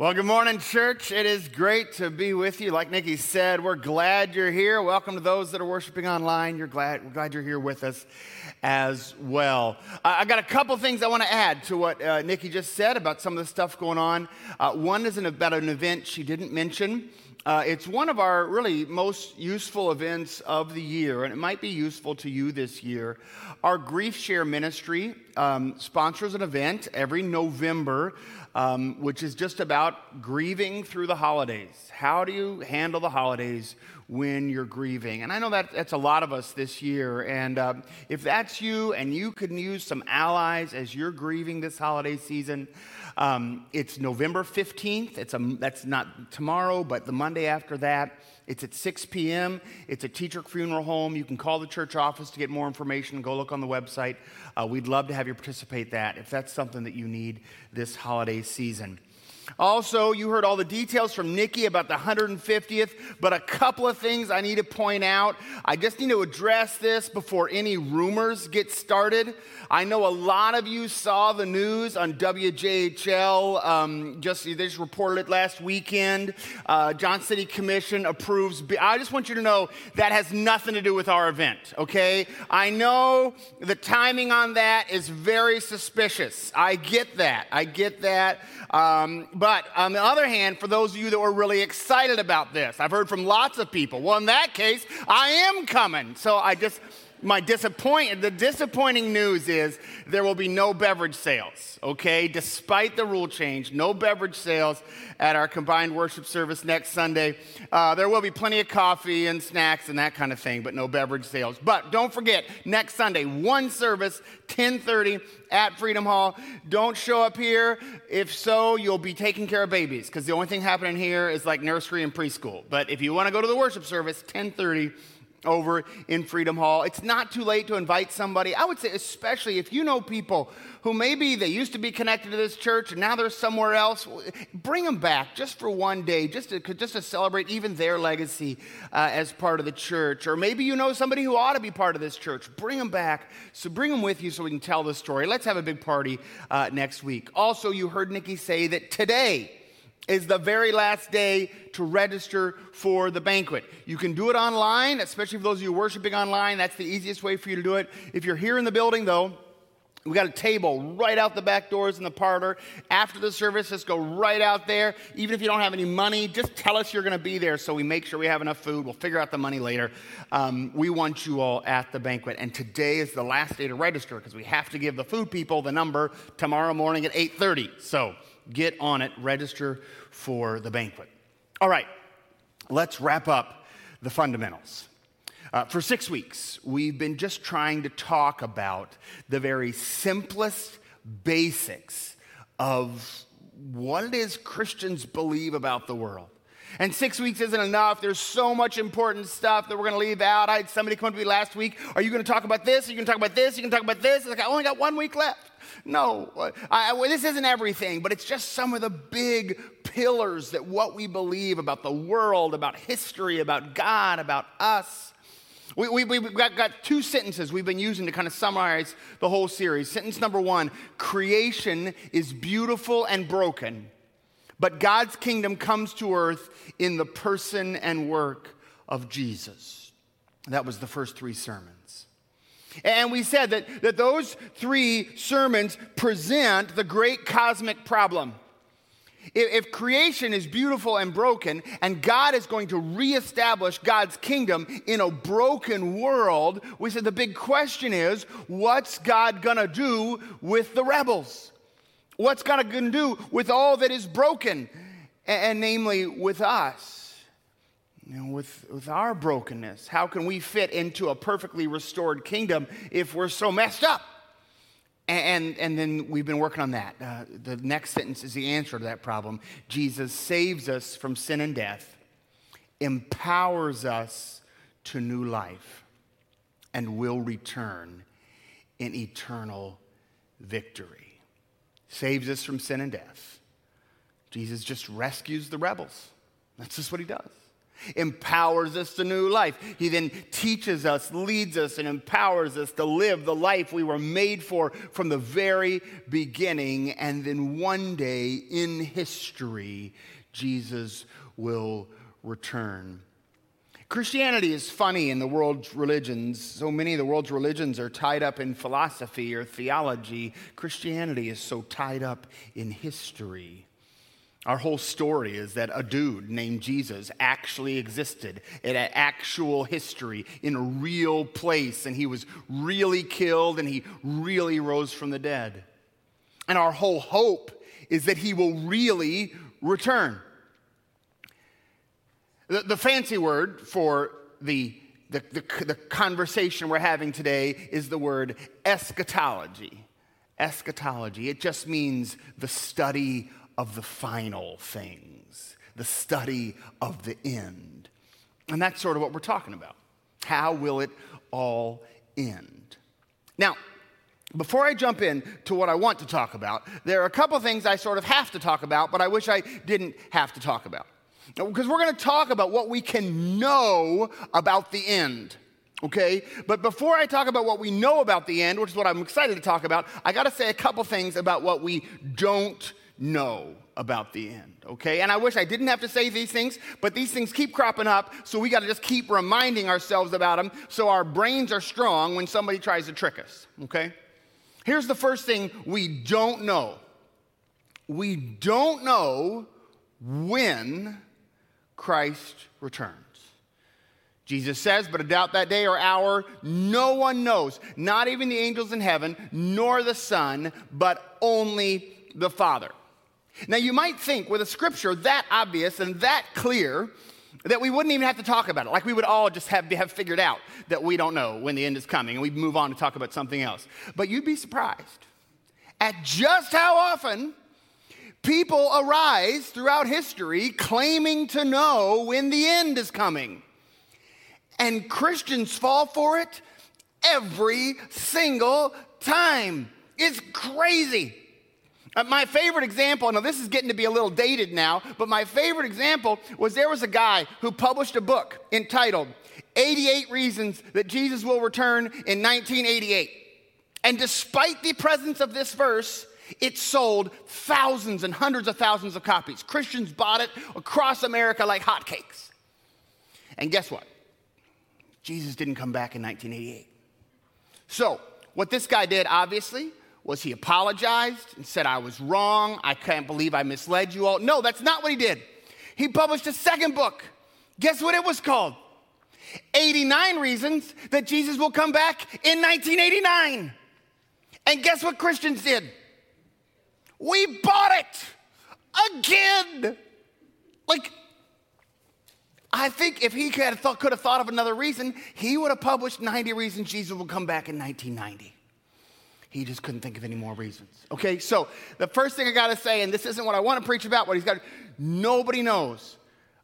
Well, good morning, church. It is great to be with you. Like Nikki said, we're glad you're here. Welcome to those that are worshiping online. You're glad, we're glad you're here with us as well. Uh, I got a couple things I want to add to what uh, Nikki just said about some of the stuff going on. Uh, one is an, about an event she didn't mention. Uh, it's one of our really most useful events of the year, and it might be useful to you this year. Our Grief Share Ministry um, sponsors an event every November um, which is just about grieving through the holidays. How do you handle the holidays when you're grieving? And I know that that's a lot of us this year. And uh, if that's you and you can use some allies as you're grieving this holiday season, um, it's November 15th. It's a, that's not tomorrow, but the Monday after that. It's at 6 p.m. It's a teacher funeral home. You can call the church office to get more information. Go look on the website. Uh, we'd love to have you participate that if that's something that you need this holiday season. Also, you heard all the details from Nikki about the 150th, but a couple of things I need to point out. I just need to address this before any rumors get started. I know a lot of you saw the news on WJHL. Um, just they just reported it last weekend. Uh, Johnson City Commission approves. I just want you to know that has nothing to do with our event. Okay, I know the timing on that is very suspicious. I get that. I get that. Um, but on the other hand, for those of you that were really excited about this, I've heard from lots of people. Well, in that case, I am coming. So I just my disappoint the disappointing news is there will be no beverage sales okay? Despite the rule change no beverage sales at our combined worship service next sunday. Uh, there will be plenty of coffee and snacks and that kind of thing but no beverage sales. But don't forget next sunday one service 10.30 at freedom hall. Don't show up here. If so you'll be taking care of babies because the only thing happening here is like nursery and preschool. But if you want to go to the worship service 10.30 over in Freedom Hall. It's not too late to invite somebody. I would say, especially if you know people who maybe they used to be connected to this church and now they're somewhere else, bring them back just for one day, just to, just to celebrate even their legacy uh, as part of the church. Or maybe you know somebody who ought to be part of this church. Bring them back. So bring them with you so we can tell the story. Let's have a big party uh, next week. Also, you heard Nikki say that today, is the very last day to register for the banquet. You can do it online, especially for those of you worshiping online. That's the easiest way for you to do it. If you're here in the building, though, we got a table right out the back doors in the parlor. After the service, just go right out there. Even if you don't have any money, just tell us you're going to be there so we make sure we have enough food. We'll figure out the money later. Um, we want you all at the banquet. And today is the last day to register because we have to give the food people the number tomorrow morning at 8.30. So get on it, register for the banquet. All right, let's wrap up the fundamentals. Uh, for six weeks, we've been just trying to talk about the very simplest basics of what it is Christians believe about the world. And six weeks isn't enough. There's so much important stuff that we're going to leave out. I had somebody come to me last week. Are you going to talk about this? Are you going to talk about this? Are you going to talk about this? It's like, I only got one week left. No, I, I, this isn't everything, but it's just some of the big pillars that what we believe about the world, about history, about God, about us. We, we, we've got, got two sentences we've been using to kind of summarize the whole series. Sentence number one creation is beautiful and broken, but God's kingdom comes to earth in the person and work of Jesus. That was the first three sermons. And we said that, that those three sermons present the great cosmic problem. If, if creation is beautiful and broken, and God is going to reestablish God's kingdom in a broken world, we said the big question is what's God gonna do with the rebels? What's God gonna do with all that is broken? and, and namely with us you know, with, with our brokenness? How can we fit into a perfectly restored kingdom if we're so messed up? And, and, then we've been working on that. Uh, the next sentence is the answer to that problem. Jesus saves us from sin and death, empowers us to new life, and will return in eternal victory. Saves us from sin and death. Jesus just rescues the rebels. That's just what he does empowers us to new life. He then teaches us, leads us, and empowers us to live the life we were made for from the very beginning. And then one day in history, Jesus will return. Christianity is funny in the world's religions. So many of the world's religions are tied up in philosophy or theology. Christianity is so tied up in history. Our whole story is that a dude named Jesus actually existed in an actual history in a real place, and he was really killed and he really rose from the dead. And our whole hope is that he will really return. The, the fancy word for the, the, the, the conversation we're having today is the word eschatology. Eschatology. It just means the study of the final things, the study of the end. And that's sort of what we're talking about. How will it all end? Now, before I jump in to what I want to talk about, there are a couple things I sort of have to talk about, but I wish I didn't have to talk about. Because we're going to talk about what we can know about the end okay? But before I talk about what we know about the end, which is what I'm excited to talk about, I got to say a couple things about what we don't know about the end, okay? And I wish I didn't have to say these things, but these things keep cropping up, so we got to just keep reminding ourselves about them so our brains are strong when somebody tries to trick us, okay? Here's the first thing we don't know we don't know when Christ returns. Jesus says, but about that day or hour, no one knows, not even the angels in heaven, nor the Son, but only the Father. Now, you might think with a scripture that obvious and that clear that we wouldn't even have to talk about it. Like we would all just have, have figured out that we don't know when the end is coming and we'd move on to talk about something else. But you'd be surprised at just how often people arise throughout history claiming to know when the end is coming. And Christians fall for it every single time. It's crazy. Uh, my favorite example, now this is getting to be a little dated now, but my favorite example was there was a guy who published a book entitled 88 Reasons That Jesus Will Return in 1988. And despite the presence of this verse, it sold thousands and hundreds of thousands of copies. Christians bought it across America like hotcakes. And guess what? Jesus didn't come back in 1988. So, what this guy did, obviously, was he apologized and said, I was wrong. I can't believe I misled you all. No, that's not what he did. He published a second book. Guess what it was called? 89 Reasons That Jesus Will Come Back in 1989. And guess what Christians did? We bought it again. Like, I think if he could have, thought, could have thought of another reason, he would have published 90 Reasons Jesus Will Come Back in 1990. He just couldn't think of any more reasons. Okay, so the first thing I gotta say, and this isn't what I wanna preach about, what he's got, nobody knows.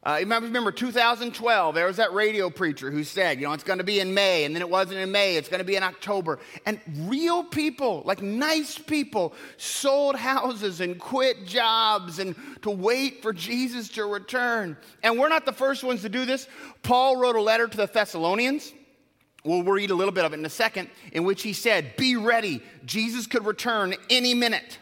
Uh, remember, remember 2012, there was that radio preacher who said, you know, it's gonna be in May, and then it wasn't in May, it's gonna be in October. And real people, like nice people, sold houses and quit jobs and to wait for Jesus to return. And we're not the first ones to do this. Paul wrote a letter to the Thessalonians. We'll read a little bit of it in a second, in which he said, Be ready. Jesus could return any minute.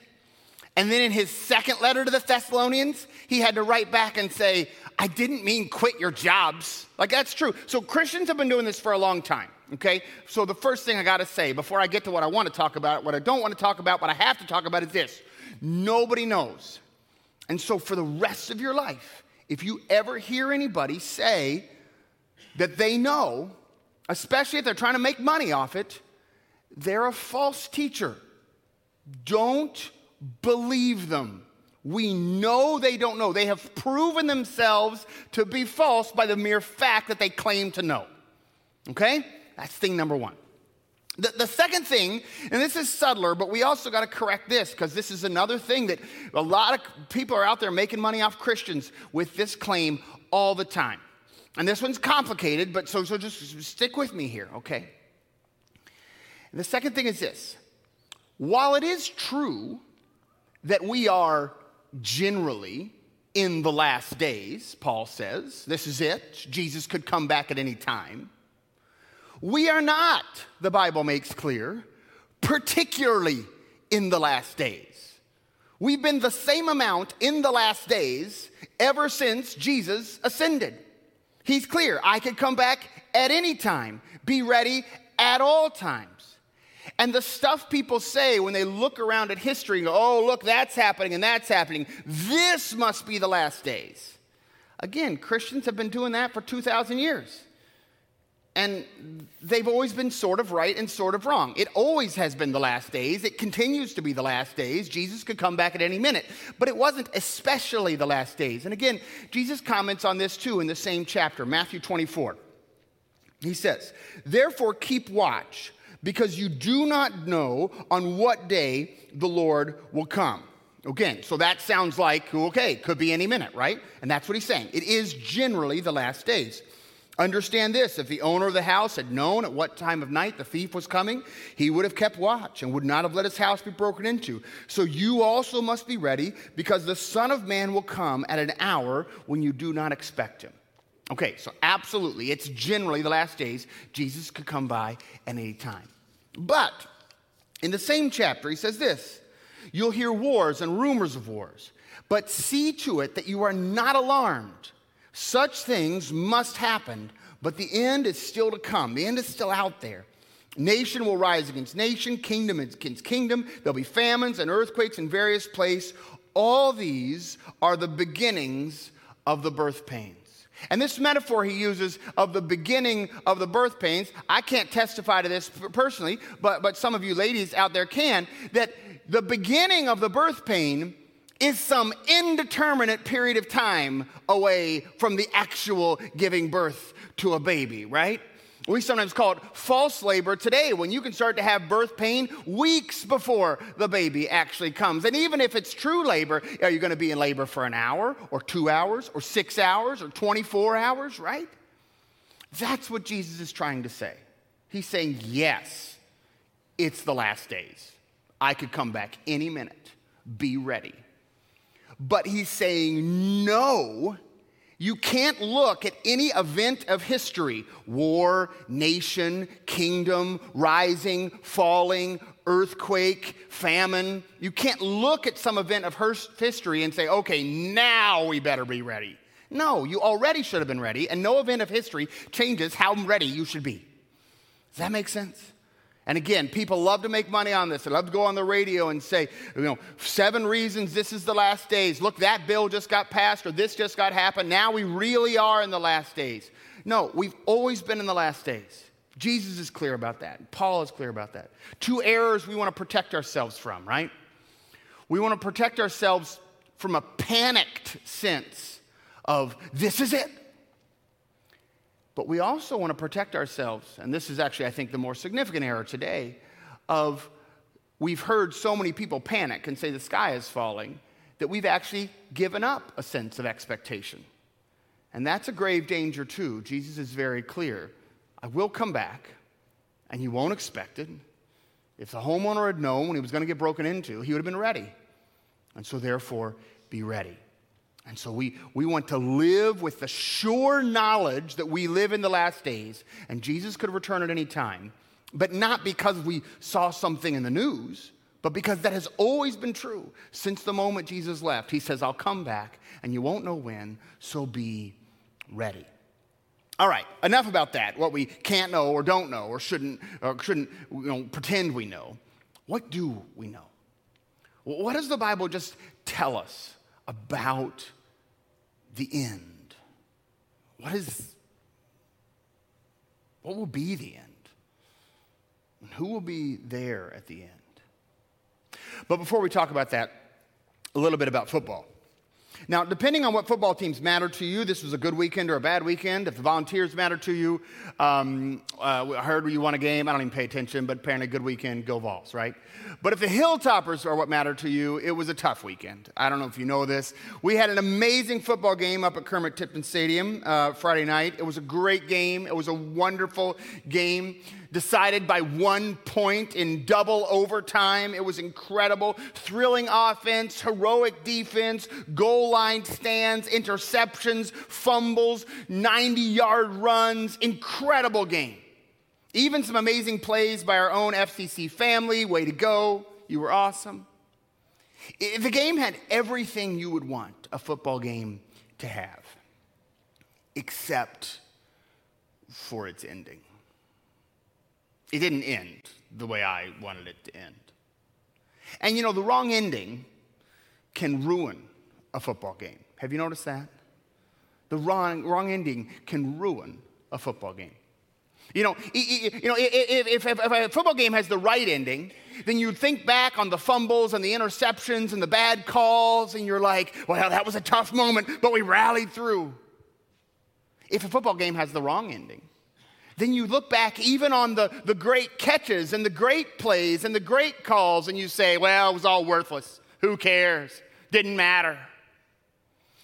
And then in his second letter to the Thessalonians, he had to write back and say, I didn't mean quit your jobs. Like, that's true. So, Christians have been doing this for a long time, okay? So, the first thing I gotta say before I get to what I wanna talk about, what I don't wanna talk about, what I have to talk about is this nobody knows. And so, for the rest of your life, if you ever hear anybody say that they know, especially if they're trying to make money off it, they're a false teacher. Don't believe them. We know they don't know. They have proven themselves to be false by the mere fact that they claim to know. Okay? That's thing number one. The, the second thing, and this is subtler, but we also got to correct this because this is another thing that a lot of people are out there making money off Christians with this claim all the time. And this one's complicated, but so, so just stick with me here, okay? And the second thing is this while it is true that we are generally in the last days, Paul says. This is it. Jesus could come back at any time. We are not, the Bible makes clear, particularly in the last days. We've been the same amount in the last days ever since Jesus ascended. He's clear. I could come back at any time. Be ready at all times. And the stuff people say when they look around at history and go, oh, look, that's happening and that's happening, this must be the last days. Again, Christians have been doing that for 2,000 years. And they've always been sort of right and sort of wrong. It always has been the last days. It continues to be the last days. Jesus could come back at any minute. But it wasn't especially the last days. And again, Jesus comments on this too in the same chapter, Matthew 24. He says, Therefore, keep watch, because you do not know on what day the Lord will come. Again, so that sounds like, okay, could be any minute, right? And that's what he's saying. It is generally the last days. Understand this if the owner of the house had known at what time of night the thief was coming, he would have kept watch and would not have let his house be broken into. So you also must be ready, because the Son of Man will come at an hour when you do not expect him. Okay, so absolutely, it's generally the last days. Jesus could come by at any time. But in the same chapter, he says this You'll hear wars and rumors of wars, but see to it that you are not alarmed. Such things must happen, but the end is still to come. The end is still out there. Nation will rise against nation, kingdom against kingdom. There'll be famines and earthquakes in various places. All these are the beginnings of the birth pains. And this metaphor he uses of the beginning of the birth pains, I can't testify to this personally, but, but some of you ladies out there can, that the beginning of the birth pain is some indeterminate period of time away from the actual giving birth to a baby, right? We sometimes call it false labor today when you can start to have birth pain weeks before the baby actually comes. And even if it's true labor, are you going to be in labor for an hour or two hours or six hours or 24 hours, right? That's what Jesus is trying to say. He's saying, yes, it's the last days. I could come back any minute. Be ready. But he's saying, no, you can't look at any event of history war, nation, kingdom, rising, falling, earthquake, famine. You can't look at some event of history and say, okay, now we better be ready. No, you already should have been ready, and no event of history changes how ready you should be. Does that make sense? And again, people love to make money on this. They love to go on the radio and say, you know, seven reasons this is the last days. Look, that bill just got passed or this just got happened. Now we really are in the last days. No, we've always been in the last days. Jesus is clear about that. Paul is clear about that. Two errors we want to protect ourselves from, right? We want to protect ourselves from a panicked sense of this is it. But we also want to protect ourselves, and this is actually, I think, the more significant error today of we've heard so many people panic and say the sky is falling that we've actually given up a sense of expectation. And that's a grave danger, too. Jesus is very clear I will come back, and you won't expect it. If the homeowner had known when he was going to get broken into, he would have been ready. And so, therefore, be ready. And so we, we want to live with the sure knowledge that we live in the last days and Jesus could return at any time, but not because we saw something in the news, but because that has always been true since the moment Jesus left. He says, I'll come back and you won't know when, so be ready. All right, enough about that, what we can't know or don't know or shouldn't, or shouldn't you know, pretend we know. What do we know? What does the Bible just tell us about the end. What is, what will be the end? And who will be there at the end? But before we talk about that, a little bit about football. Now, depending on what football teams matter to you, this was a good weekend or a bad weekend. If the volunteers matter to you, um, uh, I heard you won a game. I don't even pay attention, but apparently, good weekend, go Vols, right? But if the Hilltoppers are what matter to you, it was a tough weekend. I don't know if you know this. We had an amazing football game up at Kermit Tipton Stadium uh, Friday night. It was a great game, it was a wonderful game. Decided by one point in double overtime. It was incredible. Thrilling offense, heroic defense, goal line stands, interceptions, fumbles, 90 yard runs. Incredible game. Even some amazing plays by our own FCC family. Way to go. You were awesome. The game had everything you would want a football game to have, except for its ending. It didn't end the way I wanted it to end. And you know, the wrong ending can ruin a football game. Have you noticed that? The wrong, wrong ending can ruin a football game. You know, you know if, if, if, a football game has the right ending, then you think back on the fumbles and the interceptions and the bad calls, and you're like, well, that was a tough moment, but we rallied through. If a football game has the wrong ending, then you look back even on the, the great catches and the great plays and the great calls, and you say, well, it was all worthless. Who cares? Didn't matter.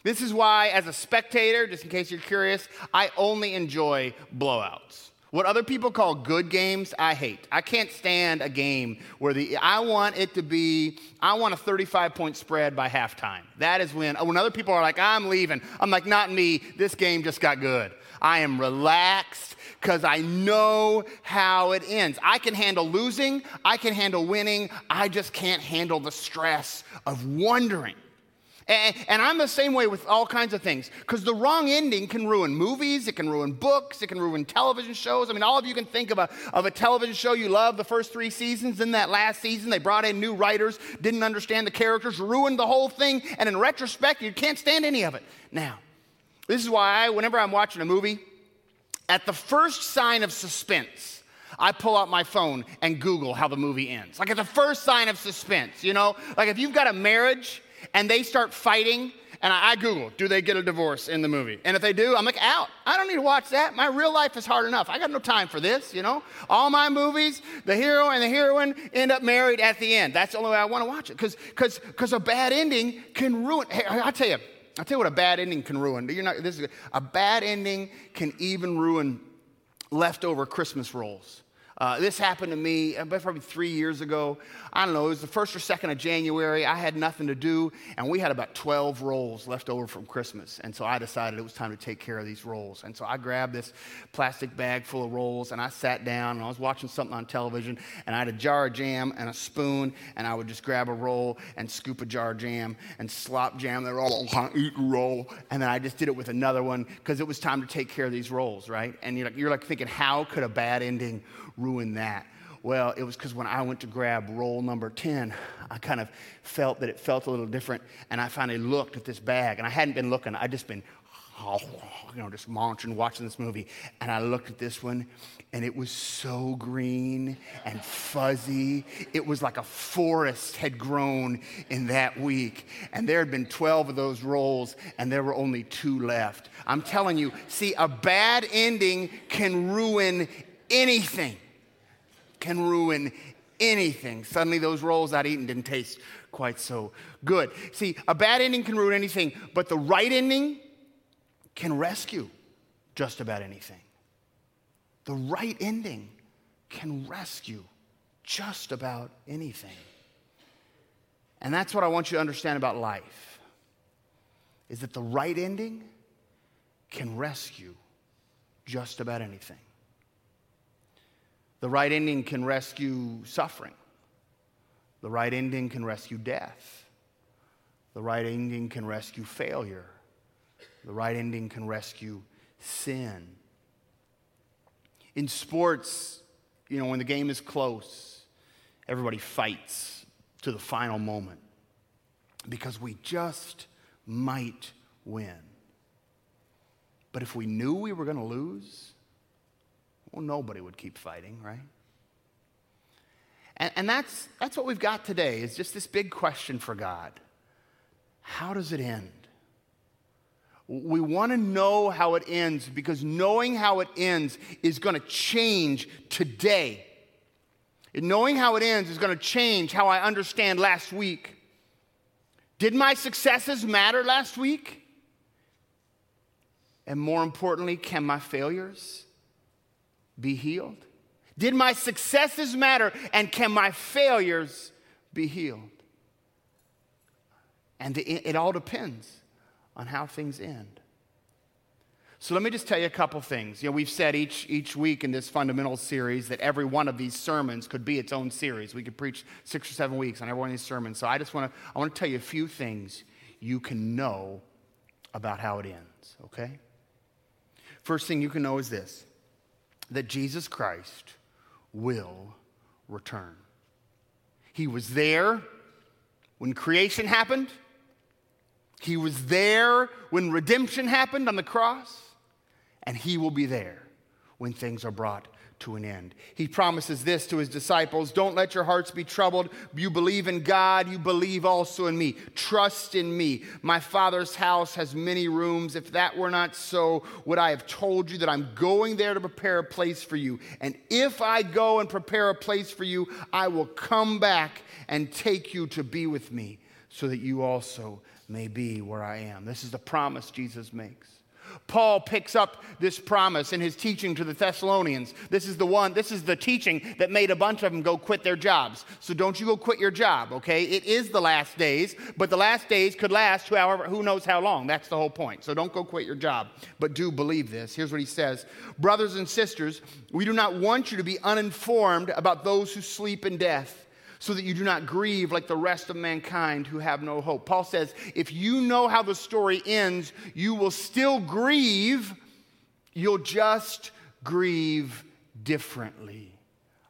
This is why, as a spectator, just in case you're curious, I only enjoy blowouts. What other people call good games, I hate. I can't stand a game where the I want it to be I want a 35 point spread by halftime. That is when when other people are like I'm leaving. I'm like not me. This game just got good. I am relaxed cuz I know how it ends. I can handle losing, I can handle winning. I just can't handle the stress of wondering and, and I'm the same way with all kinds of things because the wrong ending can ruin movies, it can ruin books, it can ruin television shows. I mean, all of you can think of a, of a television show you love the first three seasons. In that last season, they brought in new writers, didn't understand the characters, ruined the whole thing, and in retrospect, you can't stand any of it. Now, this is why I, whenever I'm watching a movie, at the first sign of suspense, I pull out my phone and Google how the movie ends. Like at the first sign of suspense, you know? Like if you've got a marriage and they start fighting, and I, Google, do they get a divorce in the movie? And if they do, I'm like, out. I don't need to watch that. My real life is hard enough. I got no time for this, you know? All my movies, the hero and the heroine end up married at the end. That's the only way I want to watch it. Because a bad ending can ruin. Hey, I'll tell you, I'll tell you what a bad ending can ruin. You're not, this is, a bad ending can even ruin leftover Christmas rolls. Uh, this happened to me uh, probably three years ago. I don't know, it was the first or second of January. I had nothing to do, and we had about 12 rolls left over from Christmas. And so I decided it was time to take care of these rolls. And so I grabbed this plastic bag full of rolls, and I sat down, and I was watching something on television, and I had a jar of jam and a spoon, and I would just grab a roll and scoop a jar of jam and slop jam the roll, eat roll. And then I just did it with another one because it was time to take care of these rolls, right? And you're like, you're like thinking, how could a bad ending ruin that? Well, it was because when I went to grab roll number 10, I kind of felt that it felt a little different. And I finally looked at this bag, and I hadn't been looking, I'd just been, you know, just munching, watching this movie. And I looked at this one, and it was so green and fuzzy. It was like a forest had grown in that week. And there had been 12 of those rolls, and there were only two left. I'm telling you, see, a bad ending can ruin anything, can ruin anything. Suddenly, those rolls I'd eaten didn't taste quite so good. See, a bad ending can ruin anything, but the right ending can rescue just about anything. The right ending can rescue just about anything. And that's what I want you to understand about life is that the right ending can rescue just about anything. The right ending can rescue suffering. The right ending can rescue death. The right ending can rescue failure. The right ending can rescue sin. In sports, you know, when the game is close, everybody fights to the final moment because we just might win. But if we knew we were going to lose, well, nobody would keep fighting, right? And, and that's, that's what we've got today is just this big question for God. How does it end? We want to know how it ends because knowing how it ends is going to change today. And knowing how it ends is going to change how I understand last week. Did my successes matter last week? And more importantly, can my failures be healed? Did my successes matter? And can my failures be healed? And the, it all depends on how things end. So let me just tell you a couple things. You know, we've said each, each week in this fundamental series that every one of these sermons could be its own series. We could preach six or seven weeks on every one of these sermons. So I just want to I want to tell you a few things you can know about how it ends, okay? First thing you can know is this that Jesus Christ will return. He was there when creation happened. He was there when redemption happened on the cross and he will be there when things are brought to an end. He promises this to his disciples Don't let your hearts be troubled. You believe in God, you believe also in me. Trust in me. My Father's house has many rooms. If that were not so, would I have told you that I'm going there to prepare a place for you? And if I go and prepare a place for you, I will come back and take you to be with me, so that you also may be where I am. This is the promise Jesus makes. Paul picks up this promise in his teaching to the Thessalonians. This is the one, this is the teaching that made a bunch of them go quit their jobs. So don't you go quit your job, okay? It is the last days, but the last days could last however, who knows how long. That's the whole point. So don't go quit your job, but do believe this. Here's what he says Brothers and sisters, we do not want you to be uninformed about those who sleep in death so that you do not grieve like the rest of mankind who have no hope. Paul says, if you know how the story ends, you will still grieve, you'll just grieve differently.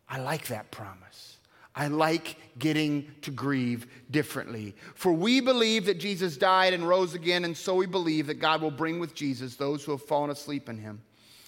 I like that promise. I like getting to grieve differently. For we believe that Jesus died and rose again, and so we believe that God will bring with Jesus those who have fallen asleep in him.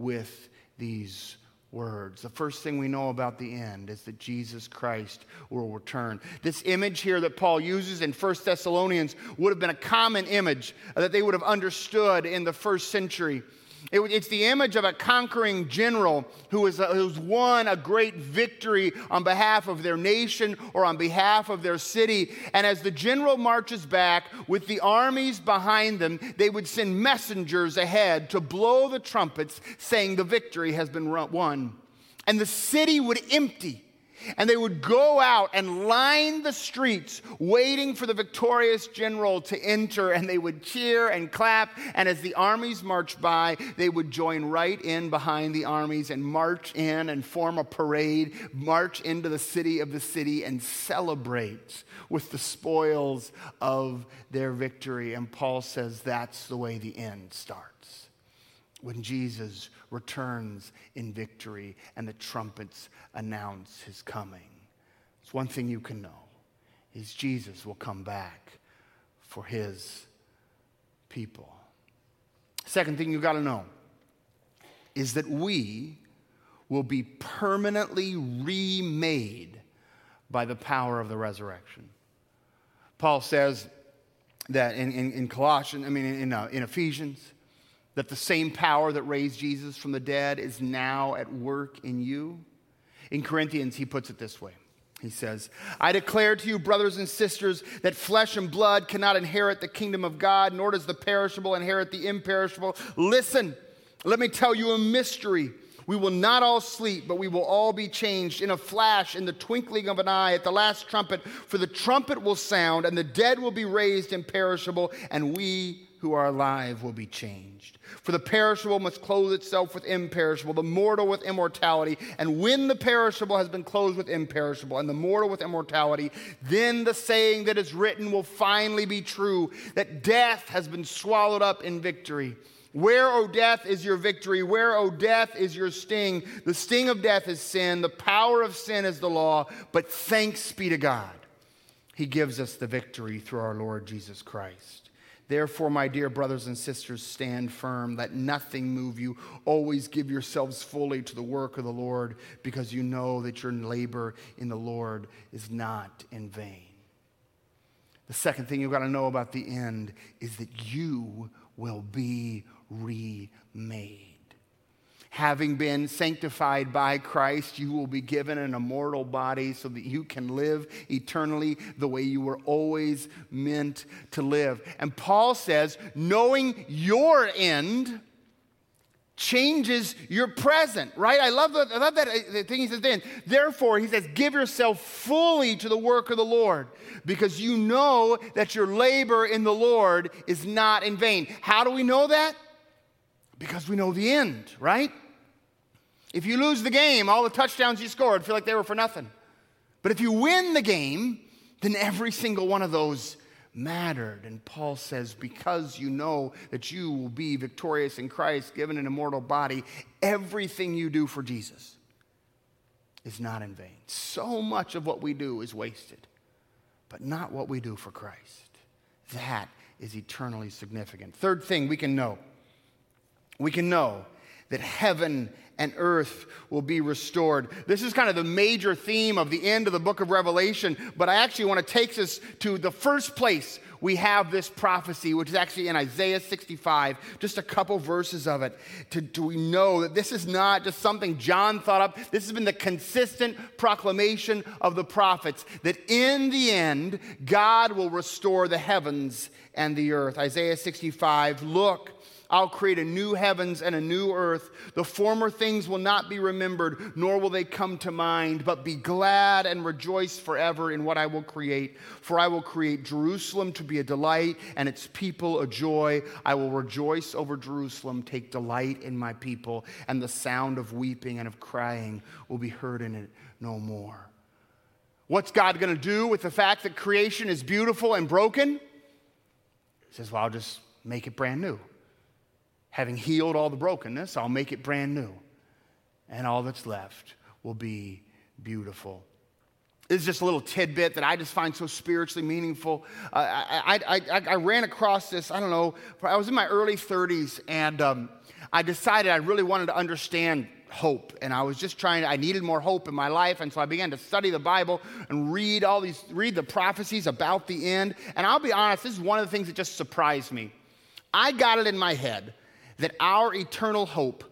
with these words. The first thing we know about the end is that Jesus Christ will return. This image here that Paul uses in 1 Thessalonians would have been a common image that they would have understood in the first century. It, it's the image of a conquering general who has, uh, who's won a great victory on behalf of their nation or on behalf of their city. And as the general marches back with the armies behind them, they would send messengers ahead to blow the trumpets, saying the victory has been won. And the city would empty and they would go out and line the streets waiting for the victorious general to enter, and they would cheer and clap. And as the armies marched by, they would join right in behind the armies and march in and form a parade, march into the city of the city, and celebrate with the spoils of their victory. And Paul says that's the way the end starts when Jesus returns in victory and the trumpets announce his coming. It's one thing you can know is Jesus will come back for his people. Second thing you got to know is that we will be permanently remade by the power of the resurrection. Paul says that in, in, in Colossians, I mean, in, uh, in Ephesians, that the same power that raised Jesus from the dead is now at work in you? In Corinthians, he puts it this way. He says, I declare to you, brothers and sisters, that flesh and blood cannot inherit the kingdom of God, nor does the perishable inherit the imperishable. Listen, let me tell you a mystery. We will not all sleep, but we will all be changed in a flash, in the twinkling of an eye, at the last trumpet. For the trumpet will sound, and the dead will be raised imperishable, and we who are alive will be changed. For the perishable must clothe itself with imperishable, the mortal with immortality. And when the perishable has been clothed with imperishable, and the mortal with immortality, then the saying that is written will finally be true that death has been swallowed up in victory. Where, O death, is your victory? Where, O death, is your sting? The sting of death is sin, the power of sin is the law, but thanks be to God. He gives us the victory through our Lord Jesus Christ. Therefore, my dear brothers and sisters, stand firm. Let nothing move you. Always give yourselves fully to the work of the Lord, because you know that your labor in the Lord is not in vain. The second thing you've got to know about the end is that you will be remade. Having been sanctified by Christ, you will be given an immortal body so that you can live eternally the way you were always meant to live. And Paul says, knowing your end changes your present, right? I love, the, I love that uh, thing he says then. Therefore, he says, give yourself fully to the work of the Lord because you know that your labor in the Lord is not in vain. How do we know that? Because we know the end, right? If you lose the game, all the touchdowns you scored feel like they were for nothing. But if you win the game, then every single one of those mattered. And Paul says, because you know that you will be victorious in Christ, given an immortal body, everything you do for Jesus is not in vain. So much of what we do is wasted, but not what we do for Christ. That is eternally significant. Third thing we can know we can know that heaven and earth will be restored. This is kind of the major theme of the end of the book of Revelation, but I actually want to take us to the first place we have this prophecy, which is actually in Isaiah 65, just a couple verses of it. To, to we know that this is not just something John thought up, this has been the consistent proclamation of the prophets that in the end, God will restore the heavens and the earth. Isaiah 65, look I'll create a new heavens and a new earth. The former things will not be remembered, nor will they come to mind, but be glad and rejoice forever in what I will create. For I will create Jerusalem to be a delight and its people a joy. I will rejoice over Jerusalem, take delight in my people, and the sound of weeping and of crying will be heard in it no more. What's God going to do with the fact that creation is beautiful and broken? He says, Well, I'll just make it brand new. Having healed all the brokenness, I'll make it brand new. And all that's left will be beautiful. Is just a little tidbit that I just find so spiritually meaningful. Uh, I, I, I, I, ran across this, I don't know, I was in my early 30s, and um, I decided I really wanted to understand hope. And I was just trying, I needed more hope in my life. And so I began to study the Bible and read all these, read the prophecies about the end. And I'll be honest, this is one of the things that just surprised me. I got it in my head that our eternal hope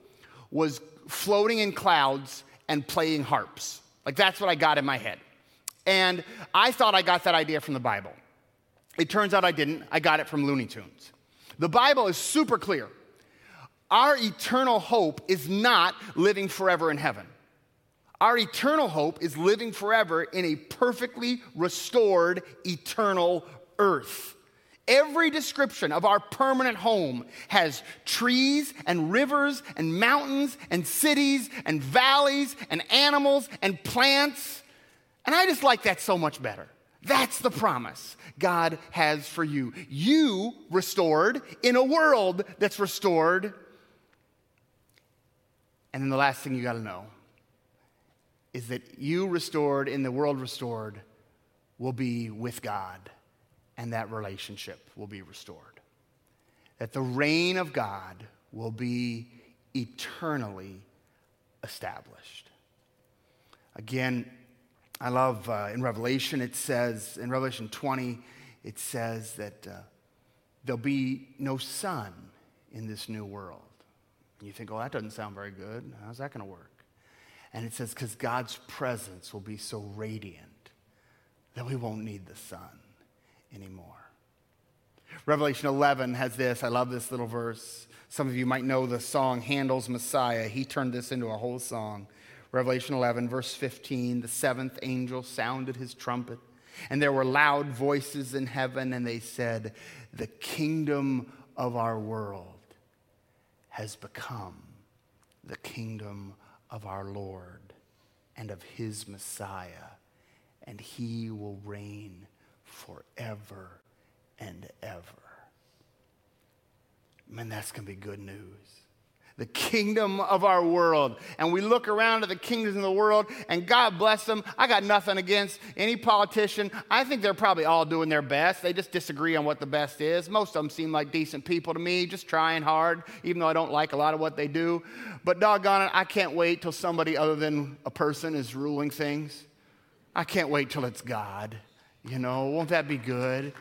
was floating in clouds and playing harps. Like that's what I got in my head. And I thought I got that idea from the Bible. It turns out I didn't. I got it from Looney Tunes. The Bible is super clear. Our eternal hope is not living forever in heaven. Our eternal hope is living forever in a perfectly restored eternal earth. Every description of our permanent home has trees and rivers and mountains and cities and valleys and animals and plants. And I just like that so much better. That's the promise God has for you. You restored in a world that's restored. And then the last thing you got to know is that you restored in the world restored will be with God and that relationship will be restored. That the reign of God will be eternally established. Again, I love uh, in Revelation, it says, in Revelation 20, it says that uh, there'll be no sun in this new world. And you think, oh, that doesn't sound very good. How's that going to work? And it says, because God's presence will be so radiant that we won't need the sun anymore. Revelation 11 has this. I love this little verse. Some of you might know the song Handel's Messiah. He turned this into a whole song. Revelation 11, verse 15 the seventh angel sounded his trumpet, and there were loud voices in heaven, and they said, The kingdom of our world has become the kingdom of our Lord and of his Messiah, and he will reign forever and ever. Man, that's going to be good news. the kingdom of our world. And we look around at the kingdoms of the world, and God bless them. I got nothing against any politician. I think they're probably all doing their best. They just disagree on what the best is. Most of them seem like decent people to me, just trying hard, even though I don't like a lot of what they do. But doggone it, I can't wait till somebody other than a person is ruling things. I can't wait till it's God. You know, won't that be good?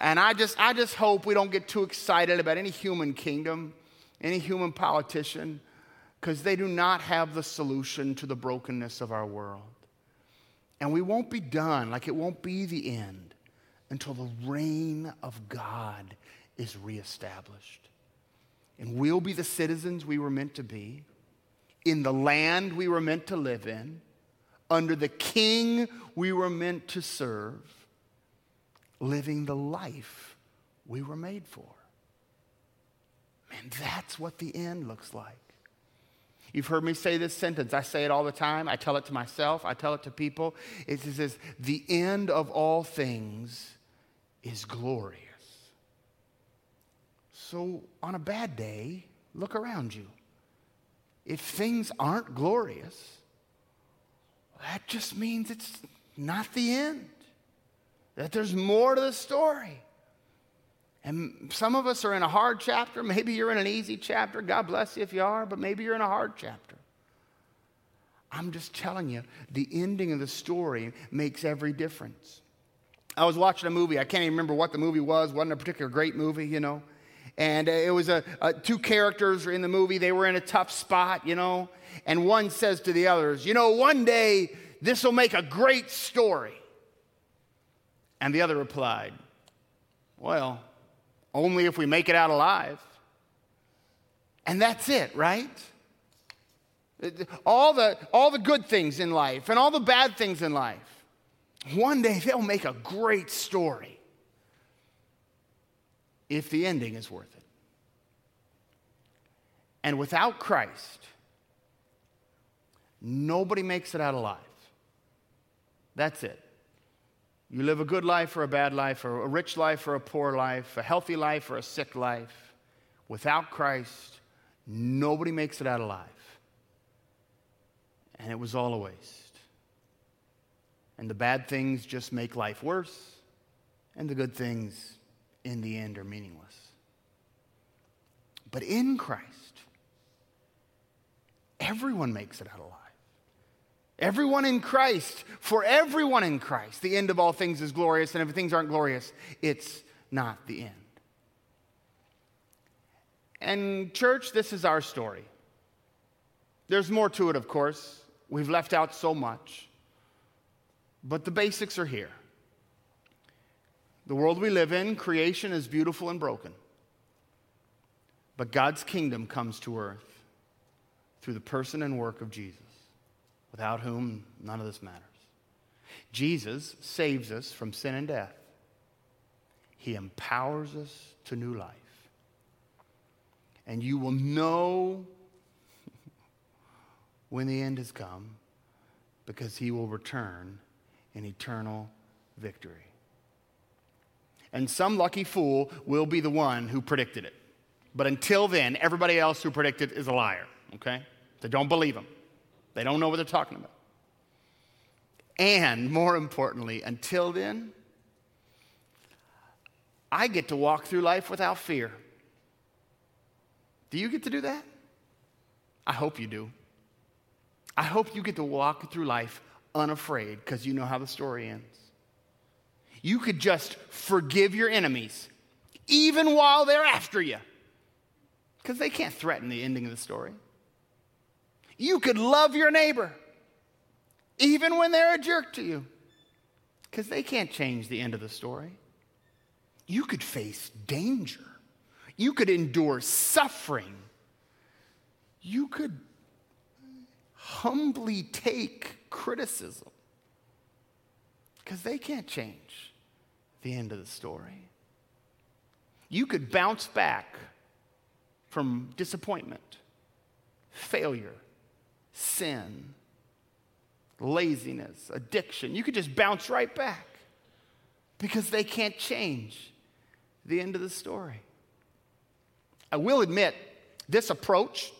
And I just, I just hope we don't get too excited about any human kingdom any human politician, because they do not have the solution to the brokenness of our world. And we won't be done, like it won't be the end, until the reign of God is reestablished. And we'll be the citizens we were meant to be, in the land we were meant to live in, under the king we were meant to serve, living the life we were made for. And that's what the end looks like. You've heard me say this sentence. I say it all the time. I tell it to myself, I tell it to people. It says, The end of all things is glorious. So, on a bad day, look around you. If things aren't glorious, that just means it's not the end, that there's more to the story. And some of us are in a hard chapter. Maybe you're in an easy chapter. God bless you if you are, but maybe you're in a hard chapter. I'm just telling you, the ending of the story makes every difference. I was watching a movie. I can't even remember what the movie was. wasn't a particular great movie, you know. And uh, it was a, a, two characters in the movie. They were in a tough spot, you know. And one says to the others, "You know, one day this will make a great story." And the other replied, "Well, only if we make it out alive. And that's it, right? All the, all the good things in life and all the bad things in life, one day they'll make a great story if the ending is worth it. And without Christ, nobody makes it out alive. That's it. You live a good life or a bad life, or a rich life or a poor life, a healthy life or a sick life. Without Christ, nobody makes it out alive. And it was all a waste. And the bad things just make life worse, and the good things in the end are meaningless. But in Christ, everyone makes it out alive. Everyone in Christ, for everyone in Christ, the end of all things is glorious, and if things aren't glorious, it's not the end. And, church, this is our story. There's more to it, of course. We've left out so much. But the basics are here. The world we live in, creation is beautiful and broken. But God's kingdom comes to earth through the person and work of Jesus without whom none of this matters. Jesus saves us from sin and death, He empowers us to new life. And you will know when the end has come because He will return in eternal victory. And some lucky fool will be the one who predicted it. But until then, everybody else who predicted is a liar, okay? So don't believe them. They don't know what they're talking about. And more importantly, until then, I get to walk through life without fear. Do you get to do that? I hope you do. I hope you get to walk through life unafraid because you know how the story ends. You could just forgive your enemies even while they're after you because they can't threaten the ending of the story. You could love your neighbor even when they're a jerk to you because they can't change the end of the story. You could face danger. You could endure suffering. You could humbly take criticism because they can't change the end of the story. You could bounce back from disappointment, failure, sin, laziness, addiction. You could just bounce right back because they can't change the end of the story. I will admit, this approach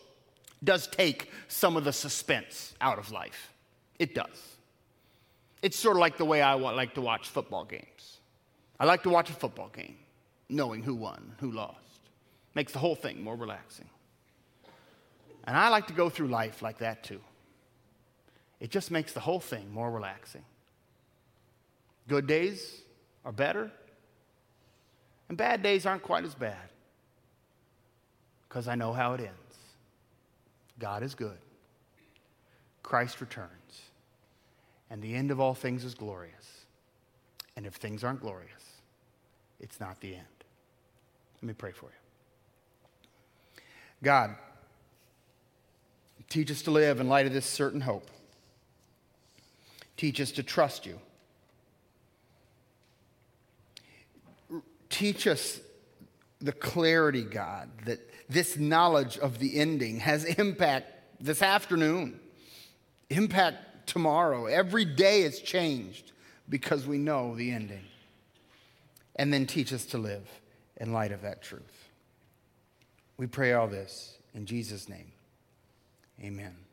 does take some of the suspense out of life. It does. It's sort of like the way I like to watch football games. I like to watch a football game knowing who won, who lost. Makes the whole thing more relaxing. And I like to go through life like that too. It just makes the whole thing more relaxing. Good days are better, and bad days aren't quite as bad because I know how it ends. God is good, Christ returns, and the end of all things is glorious. And if things aren't glorious, it's not the end. Let me pray for you. God, teach us to live in light of this certain hope. Teach us to trust you. Teach us the clarity, God, that this knowledge of the ending has impact this afternoon, impact tomorrow. Every day is changed because we know the ending. And then teach us to live in light of that truth. We pray all this in Jesus' name. Amen.